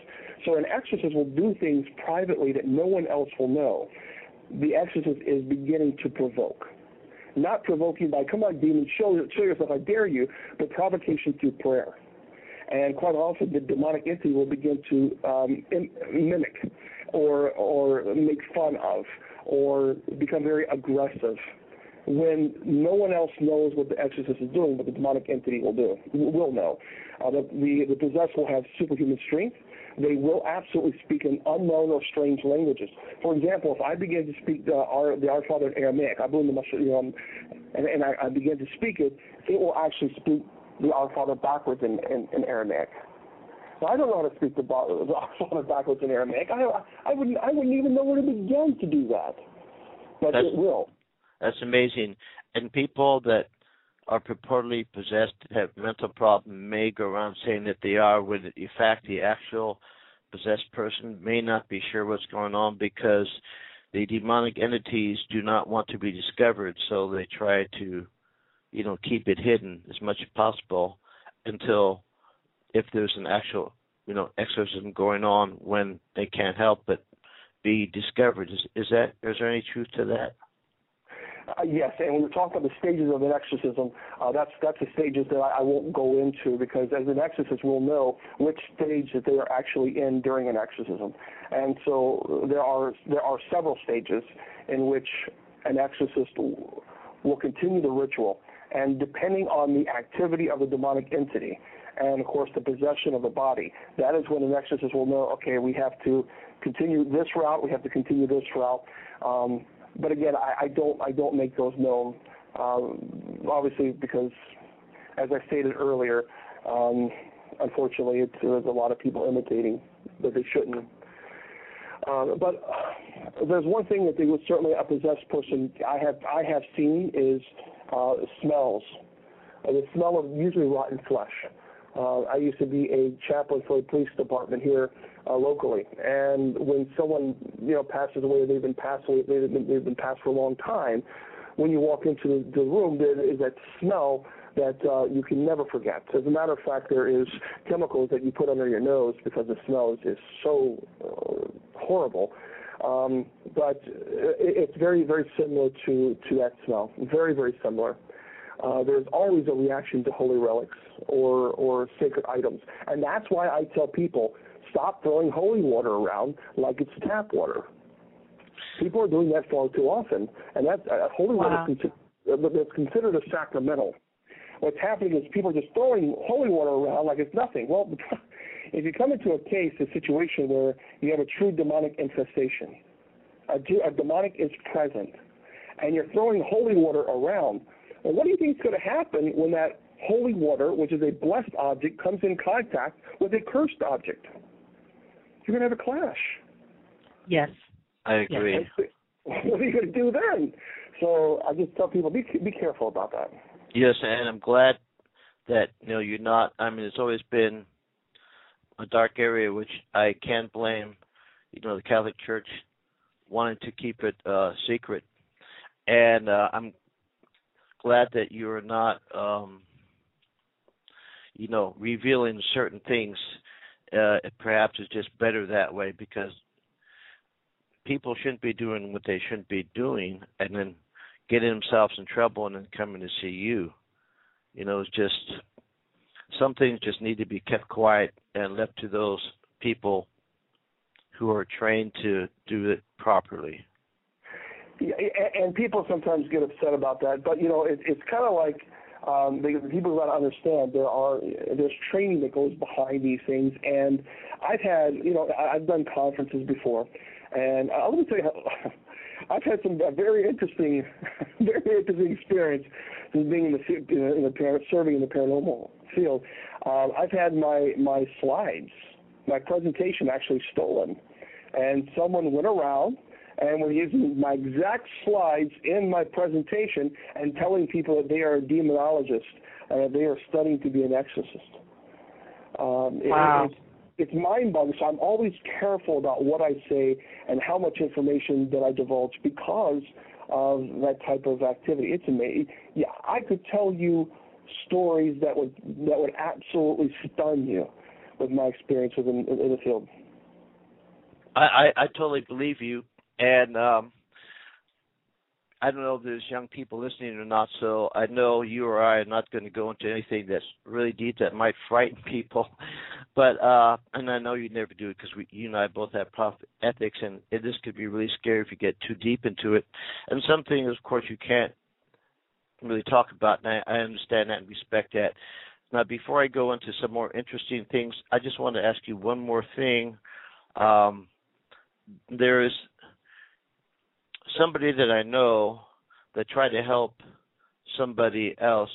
So an exorcist will do things privately that no one else will know. The exorcist is beginning to provoke. Not provoking by, come on, demon, show, show yourself, I dare you, but provocation through prayer. And quite often, the demonic entity will begin to um, mimic or, or make fun of or become very aggressive when no one else knows what the exorcist is doing, but the demonic entity will do, will know. Uh, the, the, the possessed will have superhuman strength. They will absolutely speak in unknown or strange languages. For example, if I begin to speak the Our, the Our Father in Aramaic, I believe the you know, um, and, and I, I begin to speak it, it will actually speak the Our Father backwards in, in, in Aramaic. So I don't know how to speak the, the Our Father backwards in Aramaic. I, I wouldn't I wouldn't even know where to begin to do that, but That's, it will. That's amazing. And people that are purportedly possessed have mental problems may go around saying that they are when in fact the actual possessed person may not be sure what's going on because the demonic entities do not want to be discovered so they try to you know keep it hidden as much as possible until if there's an actual you know exorcism going on when they can't help but be discovered. Is is that is there any truth to that uh, yes, and when we're talking about the stages of an exorcism, uh, that's that's the stages that I, I won't go into because as an exorcist, we'll know which stage that they are actually in during an exorcism, and so there are there are several stages in which an exorcist will continue the ritual, and depending on the activity of the demonic entity, and of course the possession of the body, that is when an exorcist will know, okay, we have to continue this route, we have to continue this route. Um, but again, I, I don't I don't make those known, um, obviously because, as I stated earlier, um, unfortunately, it's, there's a lot of people imitating that they shouldn't. Uh, but there's one thing that they would certainly a possessed person I have I have seen is uh, smells, uh, the smell of usually rotten flesh. Uh, I used to be a chaplain for a police department here uh, locally, and when someone you know passes away, they've been passed away, they've been, they've been passed for a long time. When you walk into the, the room, there is that smell that uh, you can never forget. As a matter of fact, there is chemicals that you put under your nose because the smell is, is so uh, horrible. Um, but it, it's very, very similar to, to that smell. Very, very similar. Uh, there's always a reaction to holy relics or, or sacred items. And that's why I tell people stop throwing holy water around like it's tap water. People are doing that far too often, and that uh, holy wow. water is considered, uh, considered a sacramental. What's happening is people are just throwing holy water around like it's nothing. Well, if you come into a case, a situation where you have a true demonic infestation, a, a demonic is present, and you're throwing holy water around, well, what do you think is going to happen when that holy water, which is a blessed object, comes in contact with a cursed object? You're going to have a clash. Yes. I agree. Yes. What are you going to do then? So I just tell people be be careful about that. Yes, and I'm glad that you know you're not. I mean, it's always been a dark area, which I can't blame. You know, the Catholic Church wanted to keep it uh secret, and uh, I'm glad that you're not, um you know, revealing certain things. Uh, perhaps it's just better that way because people shouldn't be doing what they shouldn't be doing and then getting themselves in trouble and then coming to see you. You know, it's just some things just need to be kept quiet and left to those people who are trained to do it properly. And people sometimes get upset about that, but you know, it, it's kind of like um, the people got to understand there are there's training that goes behind these things, and I've had you know I've done conferences before, and uh, let me tell you, how, I've had some very interesting, very interesting experience in being in the in the serving in the paranormal field. Uh, I've had my my slides, my presentation actually stolen, and someone went around and we're using my exact slides in my presentation and telling people that they are a demonologist and that they are studying to be an exorcist. Um, wow. It, it's, it's mind-boggling. So I'm always careful about what I say and how much information that I divulge because of that type of activity. It's amazing. Yeah, I could tell you stories that would that would absolutely stun you with my experience within in the field. I, I, I totally believe you, and um, I don't know if there's young people listening or not. So I know you or I are not going to go into anything that's really deep that might frighten people. But uh, and I know you never do it because you and I both have profit ethics, and this could be really scary if you get too deep into it. And some things, of course, you can't really talk about. And I, I understand that and respect that. Now, before I go into some more interesting things, I just want to ask you one more thing. Um, there is somebody that I know that tried to help somebody else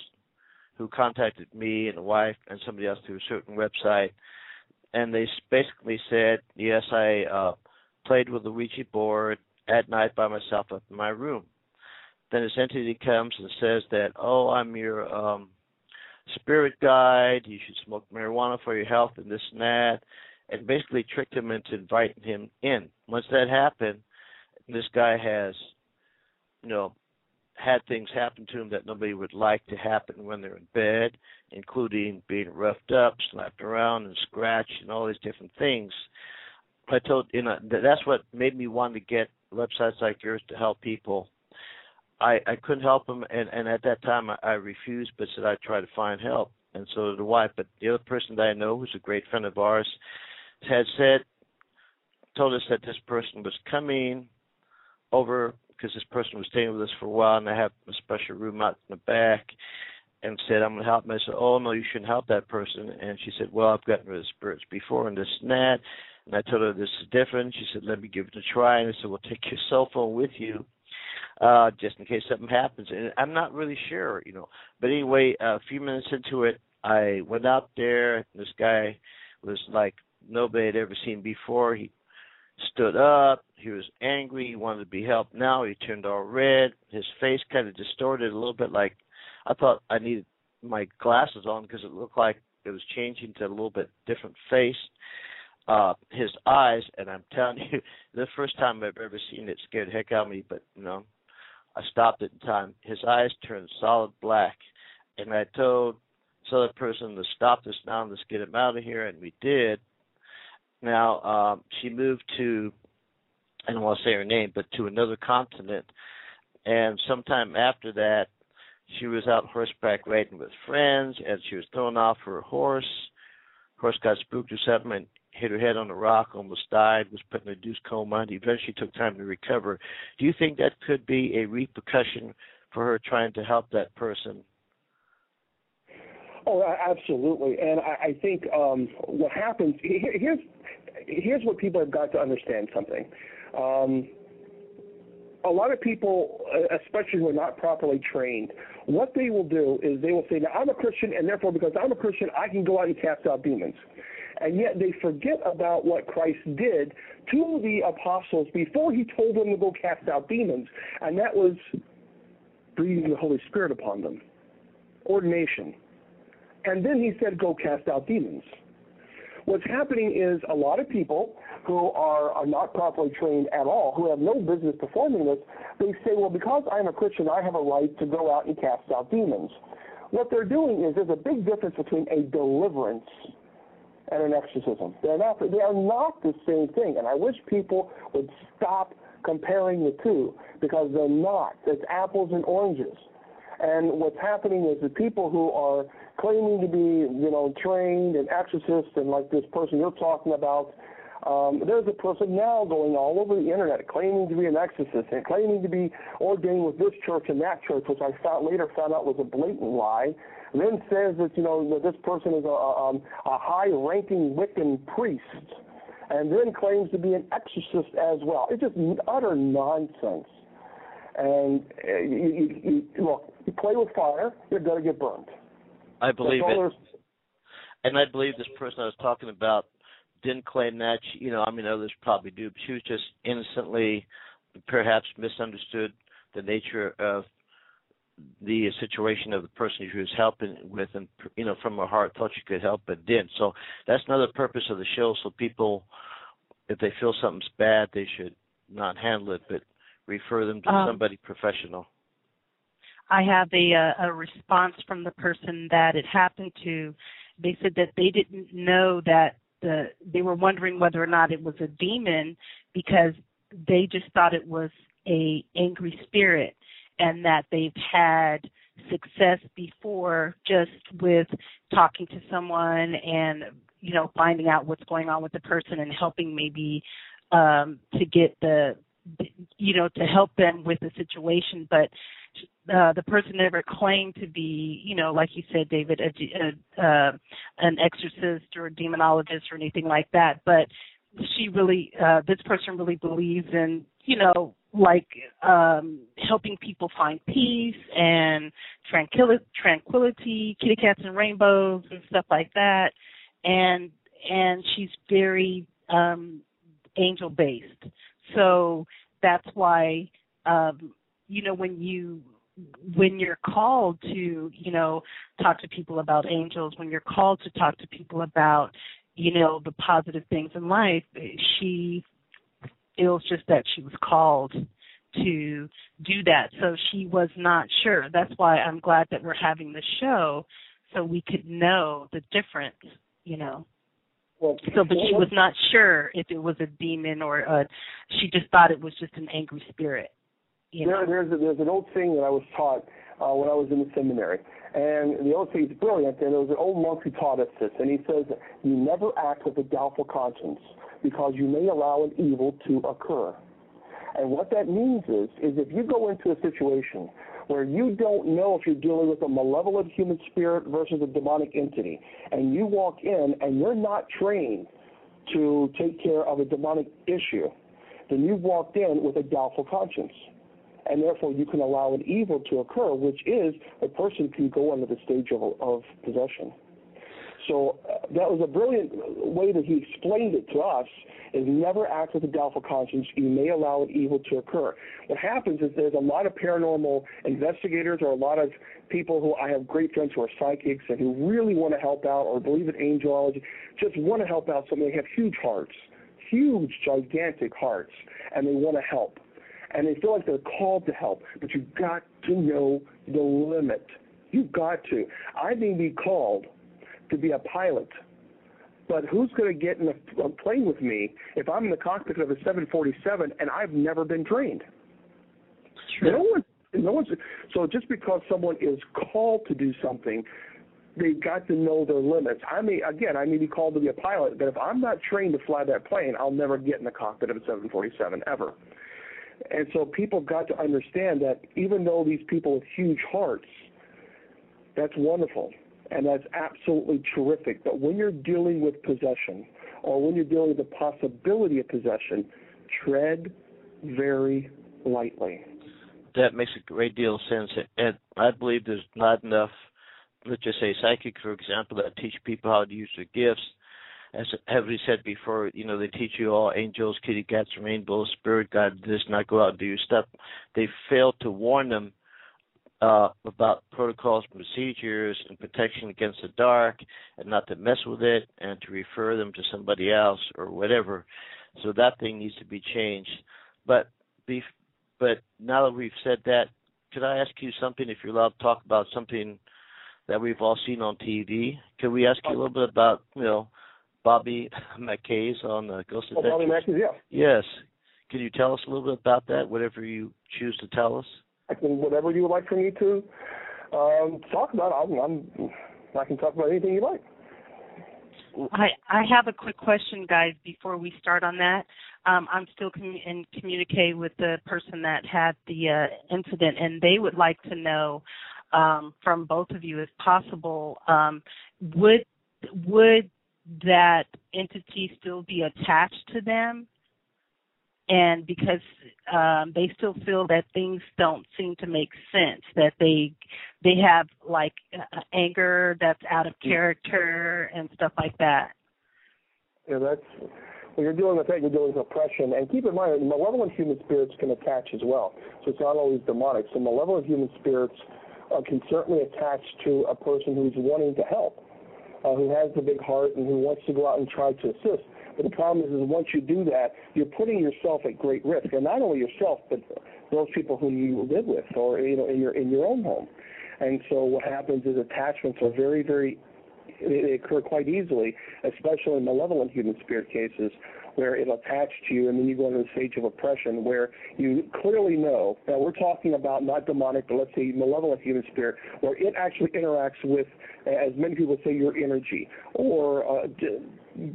who contacted me and a wife and somebody else through a certain website, and they basically said, "Yes, I uh, played with the Ouija board at night by myself up in my room." Then this entity comes and says that, "Oh, I'm your um, spirit guide. You should smoke marijuana for your health and this and that," and basically tricked him into inviting him in. Once that happened, this guy has, you know, had things happen to him that nobody would like to happen when they're in bed, including being roughed up, slapped around, and scratched, and all these different things. I told you know that's what made me want to get websites like yours to help people. I I couldn't help them, and and at that time I, I refused, but said I'd try to find help, and so did the wife. But the other person that I know, who's a great friend of ours, had said, told us that this person was coming over because this person was staying with us for a while, and I have a special room out in the back, and said, "I'm going to help him." I said, "Oh no, you shouldn't help that person." And she said, "Well, I've gotten rid of spirits before, and this and that." And I told her this is different. She said, "Let me give it a try." And I said, "Well, take your cell phone with you." Uh, just in case something happens, and I'm not really sure, you know. But anyway, a few minutes into it, I went out there. This guy was like nobody had ever seen before. He stood up. He was angry. He wanted to be helped. Now he turned all red. His face kind of distorted a little bit. Like I thought I needed my glasses on because it looked like it was changing to a little bit different face. Uh, his eyes, and I'm telling you, the first time I've ever seen it scared the heck out of me. But you know, I stopped it in time. His eyes turned solid black, and I told this other person to stop this now. Let's get him out of here, and we did now, um, she moved to, I don't want to say her name, but to another continent. And sometime after that, she was out horseback riding with friends, and she was thrown off her horse. Horse got spooked or something and hit her head on a rock, almost died, was put in a induced coma, and eventually took time to recover. Do you think that could be a repercussion for her trying to help that person? Oh, absolutely. And I, I think um, what happens here's here's what people have got to understand something. Um, a lot of people, especially who are not properly trained, what they will do is they will say, "Now I'm a Christian, and therefore, because I'm a Christian, I can go out and cast out demons." And yet they forget about what Christ did to the apostles before he told them to go cast out demons, and that was breathing the Holy Spirit upon them, ordination. And then he said, "Go cast out demons." What's happening is a lot of people who are, are not properly trained at all, who have no business performing this, they say, well, because I'm a Christian, I have a right to go out and cast out demons. What they're doing is there's a big difference between a deliverance and an exorcism. They're not, they are not the same thing, and I wish people would stop comparing the two because they're not. It's apples and oranges. And what's happening is the people who are claiming to be, you know, trained and exorcists and like this person you're talking about, um, there's a person now going all over the internet claiming to be an exorcist and claiming to be ordained with this church and that church, which I found, later found out was a blatant lie. Then says that you know that this person is a, a, um, a high-ranking Wiccan priest, and then claims to be an exorcist as well. It's just utter nonsense. And uh, you, you, you, look, you play with fire, you're going to get burned. I believe it. And I believe this person I was talking about didn't claim that. She, you know, I mean, others probably do. But she was just innocently, perhaps misunderstood the nature of the situation of the person she was helping with, and you know, from her heart, thought she could help, but didn't. So that's another purpose of the show. So people, if they feel something's bad, they should not handle it, but refer them to um, somebody professional. I have a, a response from the person that it happened to. They said that they didn't know that the they were wondering whether or not it was a demon because they just thought it was a angry spirit and that they've had success before just with talking to someone and you know finding out what's going on with the person and helping maybe um to get the you know to help them with the situation but uh, the person never claimed to be, you know, like you said, David, a, a, uh, an exorcist or a demonologist or anything like that. But she really, uh, this person really believes in, you know, like um helping people find peace and tranquility tranquility kitty cats and rainbows and stuff like that and and she's very um angel based so that's why um you know when you when you're called to you know talk to people about angels when you're called to talk to people about you know the positive things in life she feels just that she was called to do that. So she was not sure. That's why i'm glad that we're having the show so we could know the difference you know. Well, so but she was not sure if it was a demon or a she just thought it was just an angry spirit you there, there's a, there's an old thing that I was taught uh, when I was in the seminary, and the old thing is brilliant. And there was an old monk who taught us this, and he says, "You never act with a doubtful conscience, because you may allow an evil to occur." And what that means is, is if you go into a situation where you don't know if you're dealing with a malevolent human spirit versus a demonic entity, and you walk in and you're not trained to take care of a demonic issue, then you've walked in with a doubtful conscience and therefore you can allow an evil to occur, which is a person can go under the stage of, of possession. So uh, that was a brilliant way that he explained it to us is never act with a doubtful conscience. You may allow an evil to occur. What happens is there's a lot of paranormal investigators or a lot of people who I have great friends who are psychics and who really want to help out or believe in angelology, just want to help out somebody. They have huge hearts, huge, gigantic hearts, and they want to help and they feel like they're called to help, but you've got to know the limit. You've got to. I may be called to be a pilot, but who's going to get in a, a plane with me if I'm in the cockpit of a 747 and I've never been trained? True. No one, no one's. So just because someone is called to do something, they've got to know their limits. I may, again, I may be called to be a pilot, but if I'm not trained to fly that plane, I'll never get in the cockpit of a 747 ever. And so people got to understand that even though these people have huge hearts, that's wonderful and that's absolutely terrific. But when you're dealing with possession or when you're dealing with the possibility of possession, tread very lightly. That makes a great deal of sense. And I believe there's not enough, let's just say psychics, for example, that teach people how to use their gifts as have we said before, you know, they teach you all angels, kitty cats, rainbows, spirit guide this, not go out and do your stuff. They fail to warn them uh, about protocols, procedures, and protection against the dark, and not to mess with it, and to refer them to somebody else or whatever. So that thing needs to be changed. But be, but now that we've said that, could I ask you something? If you're allowed to talk about something that we've all seen on TV, could we ask you a little bit about, you know, Bobby Mackey's on the Ghost oh, Bobby Mackey's, yeah. Yes. Can you tell us a little bit about that? Whatever you choose to tell us. I can whatever you would like for me to um, talk about. I'm, I'm I can talk about anything you like. I I have a quick question, guys. Before we start on that, um, I'm still commu- in communicate with the person that had the uh, incident, and they would like to know um, from both of you, if possible, um, would would that entity still be attached to them. And because um they still feel that things don't seem to make sense that they they have like uh, anger that's out of character and stuff like that. Yeah that's when you're dealing with that you're dealing with oppression. And keep in mind malevolent human spirits can attach as well. So it's not always demonic. So malevolent human spirits uh, can certainly attach to a person who's wanting to help, uh, who has the big heart and who wants to go out and try to assist. But the problem is, is once you do that, you're putting yourself at great risk, and not only yourself, but those people whom you live with, or you know, in your in your own home. And so what happens is attachments are very, very they occur quite easily, especially in malevolent human spirit cases, where it'll attach to you, and then you go into the stage of oppression where you clearly know that we're talking about not demonic, but let's say malevolent human spirit, where it actually interacts with, as many people say, your energy, or uh,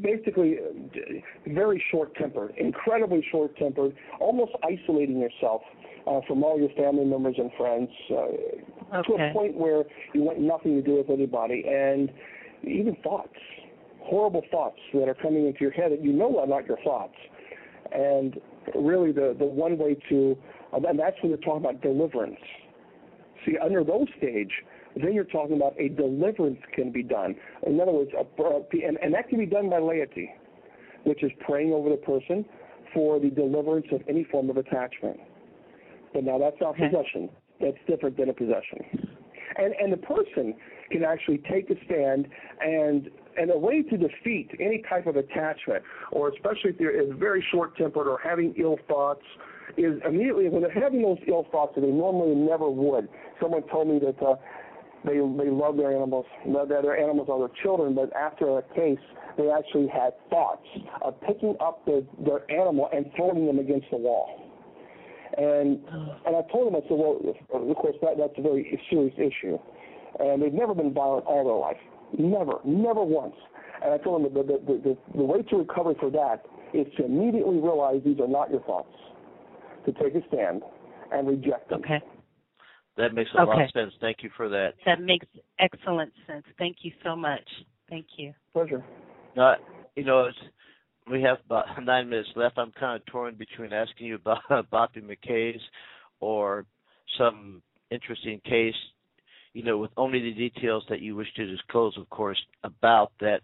basically very short-tempered, incredibly short-tempered, almost isolating yourself uh, from all your family members and friends uh, okay. to a point where you want nothing to do with anybody, and even thoughts horrible thoughts that are coming into your head that you know are not your thoughts. And really, the the one way to and that's when they're talking about deliverance. See, under those stage, then you're talking about a deliverance can be done. In other words, a, and, and that can be done by laity, which is praying over the person for the deliverance of any form of attachment. But now that's not okay. possession. That's different than a possession. And and the person can actually take a stand and and a way to defeat any type of attachment, or especially if they're very short-tempered or having ill thoughts, is immediately when they're having those ill thoughts that they normally never would. Someone told me that uh, they they love their animals, that their animals are their children, but after a case, they actually had thoughts of picking up their their animal and throwing them against the wall. And and I told them, I said, well, of course that that's a very serious issue, and they've never been violent all their life. Never, never once. And I told him that the, the, the, the way to recover for that is to immediately realize these are not your thoughts, to take a stand and reject them. Okay. That makes a okay. lot of sense. Thank you for that. That makes excellent sense. Thank you so much. Thank you. Pleasure. Uh, you know, it's, we have about nine minutes left. I'm kind of torn between asking you about Bobby Mackey's or some interesting case you know, with only the details that you wish to disclose, of course, about that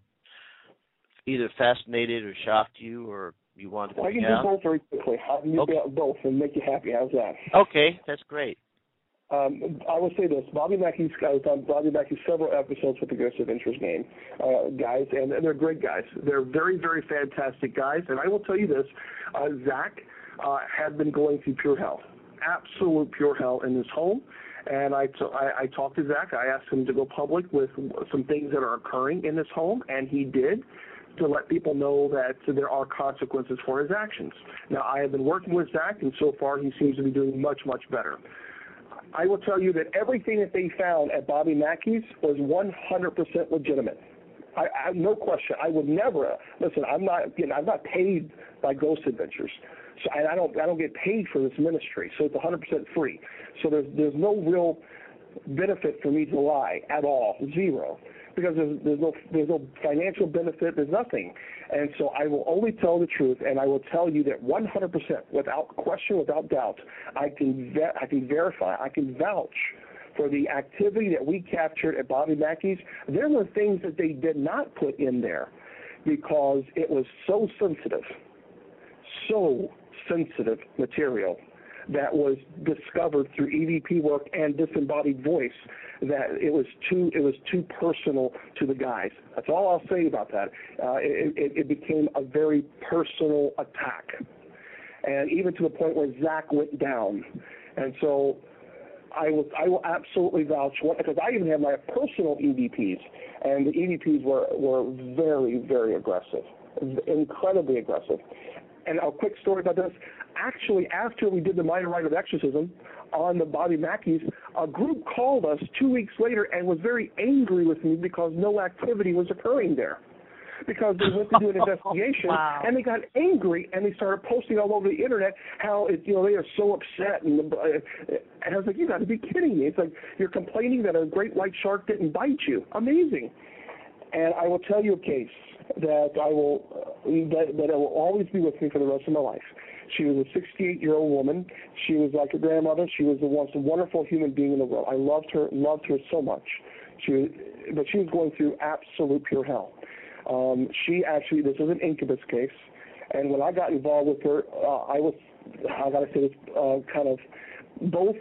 either fascinated or shocked you or you wanted to I can do both very quickly. How can you okay. do both and make you happy? How's that? Okay, that's great. Um, I will say this: Bobby Mackey's guys on Bobby Mackey's several episodes with the Aggressive Interest Game uh, guys, and, and they're great guys. They're very, very fantastic guys. And I will tell you this: uh, Zach uh, had been going through pure hell, absolute pure hell in his home. And I, t- I, I talked to Zach. I asked him to go public with some things that are occurring in this home, and he did to let people know that there are consequences for his actions. Now, I have been working with Zach, and so far he seems to be doing much, much better. I will tell you that everything that they found at Bobby Mackey's was 100% legitimate. I, I, no question. I would never listen. I'm not. You know, I'm not paid by Ghost Adventures. So I, I don't I don't get paid for this ministry, so it's 100% free. So there's there's no real benefit for me to lie at all, zero, because there's, there's no there's no financial benefit, there's nothing, and so I will only tell the truth, and I will tell you that 100% without question, without doubt, I can I can verify, I can vouch for the activity that we captured at Bobby Mackey's. There were things that they did not put in there because it was so sensitive, so sensitive material that was discovered through EVP work and disembodied voice that it was too it was too personal to the guys. That's all I'll say about that. Uh, it, it, it became a very personal attack, and even to the point where Zach went down. And so I will I will absolutely vouch for because I even have my personal EVPs, and the EVPs were were very very aggressive, incredibly aggressive. And a quick story about this. Actually, after we did the minor rite of exorcism on the Bobby Mackeys, a group called us two weeks later and was very angry with me because no activity was occurring there. Because they went to do an investigation wow. and they got angry and they started posting all over the internet how it, you know they are so upset and, uh, and I was like, you got to be kidding me! It's like you're complaining that a great white shark didn't bite you. Amazing. And I will tell you a case that I will uh, that, that will always be with me for the rest of my life. She was a 68 year old woman. She was like a grandmother. She was the most wonderful human being in the world. I loved her, loved her so much. She was, but she was going through absolute pure hell. Um, she actually, this was an incubus case, and when I got involved with her, uh, I was, I gotta say this, uh, kind of both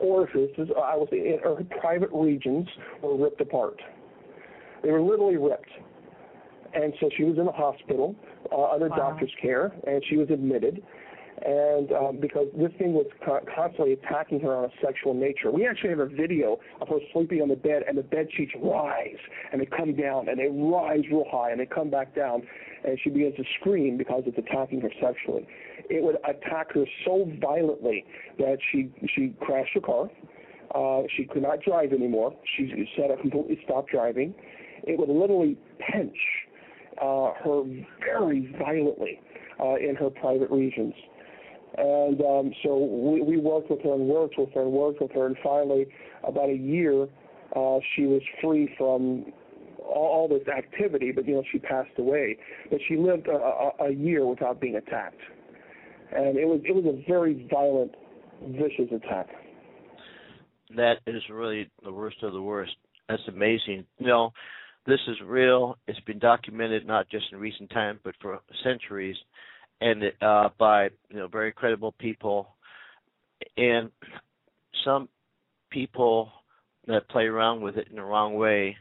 orifices, I say, in her private regions were ripped apart. They were literally ripped. And so she was in the hospital uh, under Wow. doctor's care, and she was admitted. And um, because this thing was co- constantly attacking her on a sexual nature, we actually have a video of her sleeping on the bed, and the bed sheets rise, and they come down, and they rise real high, and they come back down, and she begins to scream because it's attacking her sexually. It would attack her so violently that she she crashed her car. Uh, she could not drive anymore. She said I completely stopped driving. It would literally pinch uh, her very violently uh, in her private regions. And um, so we, we worked with her and worked with her and worked with her, and finally, about a year, uh, she was free from all, all this activity. But you know, she passed away. But she lived a, a, a year without being attacked, and it was it was a very violent, vicious attack. That is really the worst of the worst. That's amazing. You know, this is real. It's been documented not just in recent time, but for centuries, and uh, by you know very credible people. And some people that play around with it in the wrong way.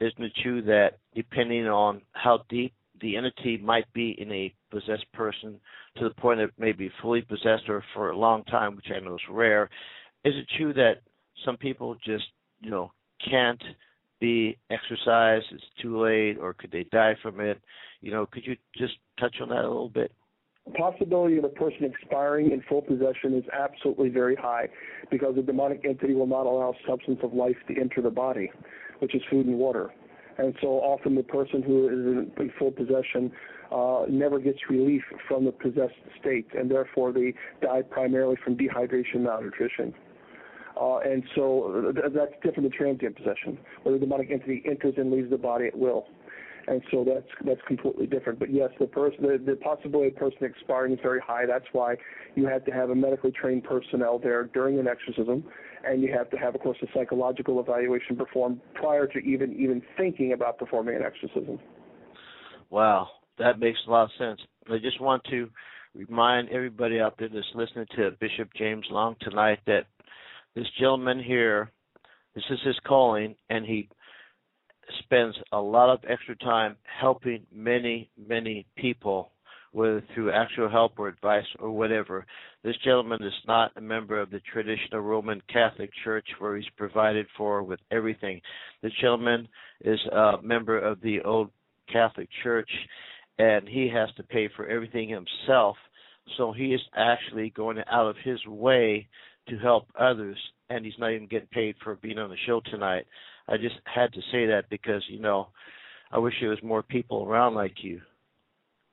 Isn't it true that depending on how deep the entity might be in a possessed person, to the point that it may be fully possessed or for a long time, which I know is rare, is it true that some people just you know can't be exorcised it's too late or could they die from it you know could you just touch on that a little bit The possibility of a person expiring in full possession is absolutely very high because the demonic entity will not allow substance of life to enter the body, which is food and water. And so often the person who is in full possession uh, never gets relief from the possessed state, and therefore they die primarily from dehydration, malnutrition. Uh, and so th- that's different than transient possession, where the demonic entity enters and leaves the body at will. And so that's that's completely different. But yes, the person the, the possibility of a person expiring is very high. That's why you have to have a medically trained personnel there during an exorcism, and you have to have, of course, a psychological evaluation performed prior to even even thinking about performing an exorcism. wow that makes a lot of sense i just want to remind everybody out there that's listening to bishop james long tonight that this gentleman here this is his calling and he spends a lot of extra time helping many, many people, whether through actual help or advice or whatever. This gentleman is not a member of the traditional Roman Catholic Church where he's provided for with everything. This gentleman is a member of the old Catholic Church and he has to pay for everything himself. So he is actually going out of his way to help others and he's not even getting paid for being on the show tonight. I just had to say that because you know, I wish there was more people around like you.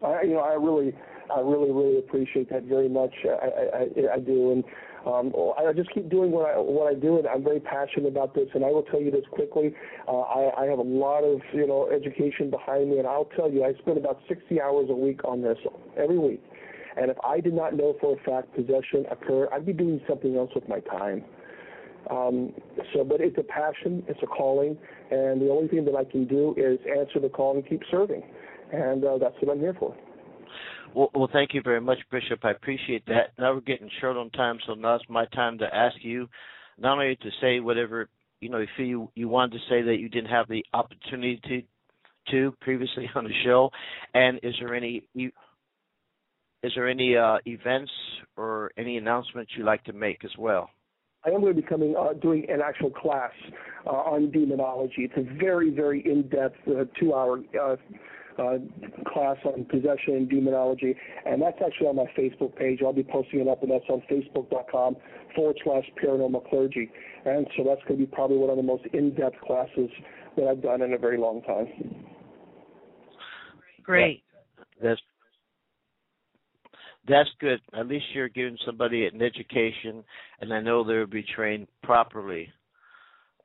I, you know, I really, I really, really appreciate that very much. I, I, I, do, and um, I just keep doing what I what I do, and I'm very passionate about this. And I will tell you this quickly: uh, I, I have a lot of you know education behind me, and I'll tell you, I spend about 60 hours a week on this every week. And if I did not know for a fact possession occurred, I'd be doing something else with my time. Um, so, but it's a passion, it's a calling, and the only thing that I can do is answer the call and keep serving, and uh, that's what I'm here for. Well, well, thank you very much, Bishop. I appreciate that. Now we're getting short on time, so now it's my time to ask you not only to say whatever you know feel you, you wanted to say that you didn't have the opportunity to to previously on the show, and is there any you- is there any uh, events or any announcements you'd like to make as well? I am going to be coming uh, doing an actual class uh, on demonology. It's a very, very in-depth uh, two-hour uh, uh, class on possession and demonology, and that's actually on my Facebook page. I'll be posting it up, and that's on facebook.com forward slash paranormal clergy. And so that's going to be probably one of the most in-depth classes that I've done in a very long time. Great. That's that's good. At least you're giving somebody an education, and I know they'll be trained properly.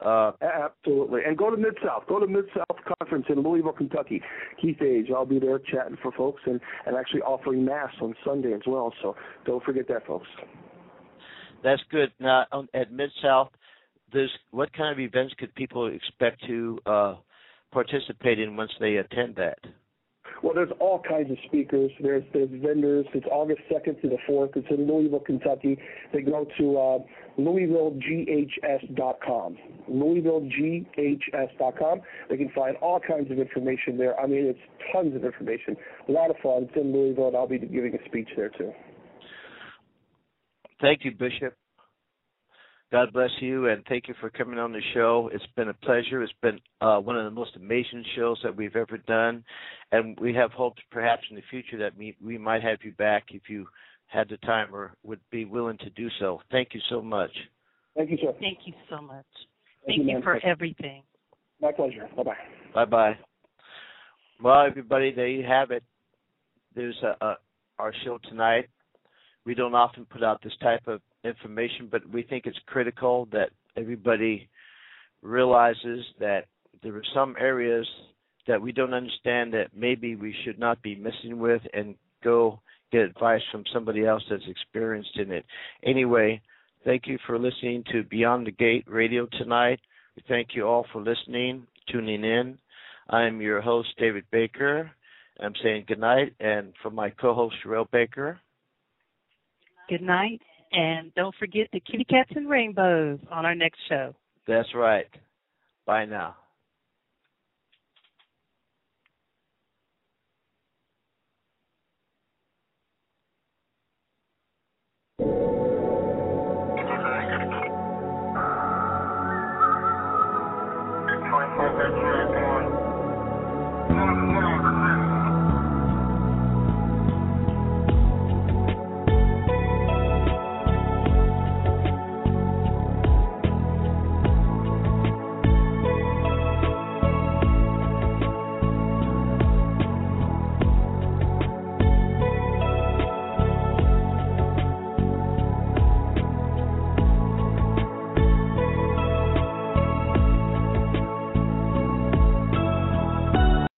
Uh, Absolutely. And go to Mid South. Go to Mid South Conference in Louisville, Kentucky. Keith Age. I'll be there chatting for folks and, and actually offering Mass on Sunday as well. So don't forget that, folks. that's good. Now, at Mid South, there's what kind of events could people expect to uh, participate in once they attend that? Well, there's all kinds of speakers. There's there's vendors. It's August 2nd to the 4th. It's in Louisville, Kentucky. They go to uh, LouisvilleGHS.com. LouisvilleGHS.com. They can find all kinds of information there. I mean, it's tons of information. A lot of fun. It's in Louisville, and I'll be giving a speech there too. Thank you, Bishop. God bless you, and thank you for coming on the show. It's been a pleasure. It's been uh, one of the most amazing shows that we've ever done, and we have hopes perhaps in the future that we, we might have you back if you had the time or would be willing to do so. Thank you so much. Thank you, sir. Thank you so much. Thank, Thank you, you for everything. My pleasure. Bye bye. Bye bye. Well, everybody, there you have it. There's a, a, our show tonight. We don't often put out this type of information, but we think it's critical that everybody realizes that there are some areas that we don't understand that maybe we should not be messing with and go get advice from somebody else that's experienced in it. Anyway, thank you for listening to Beyond the Gate Radio tonight. We thank you all for listening, tuning in. I'm your host, David Baker. I'm saying good night, and from my co-host, Sherelle Baker. Good night. And don't forget the kitty cats and rainbows on our next show. That's right. Bye now.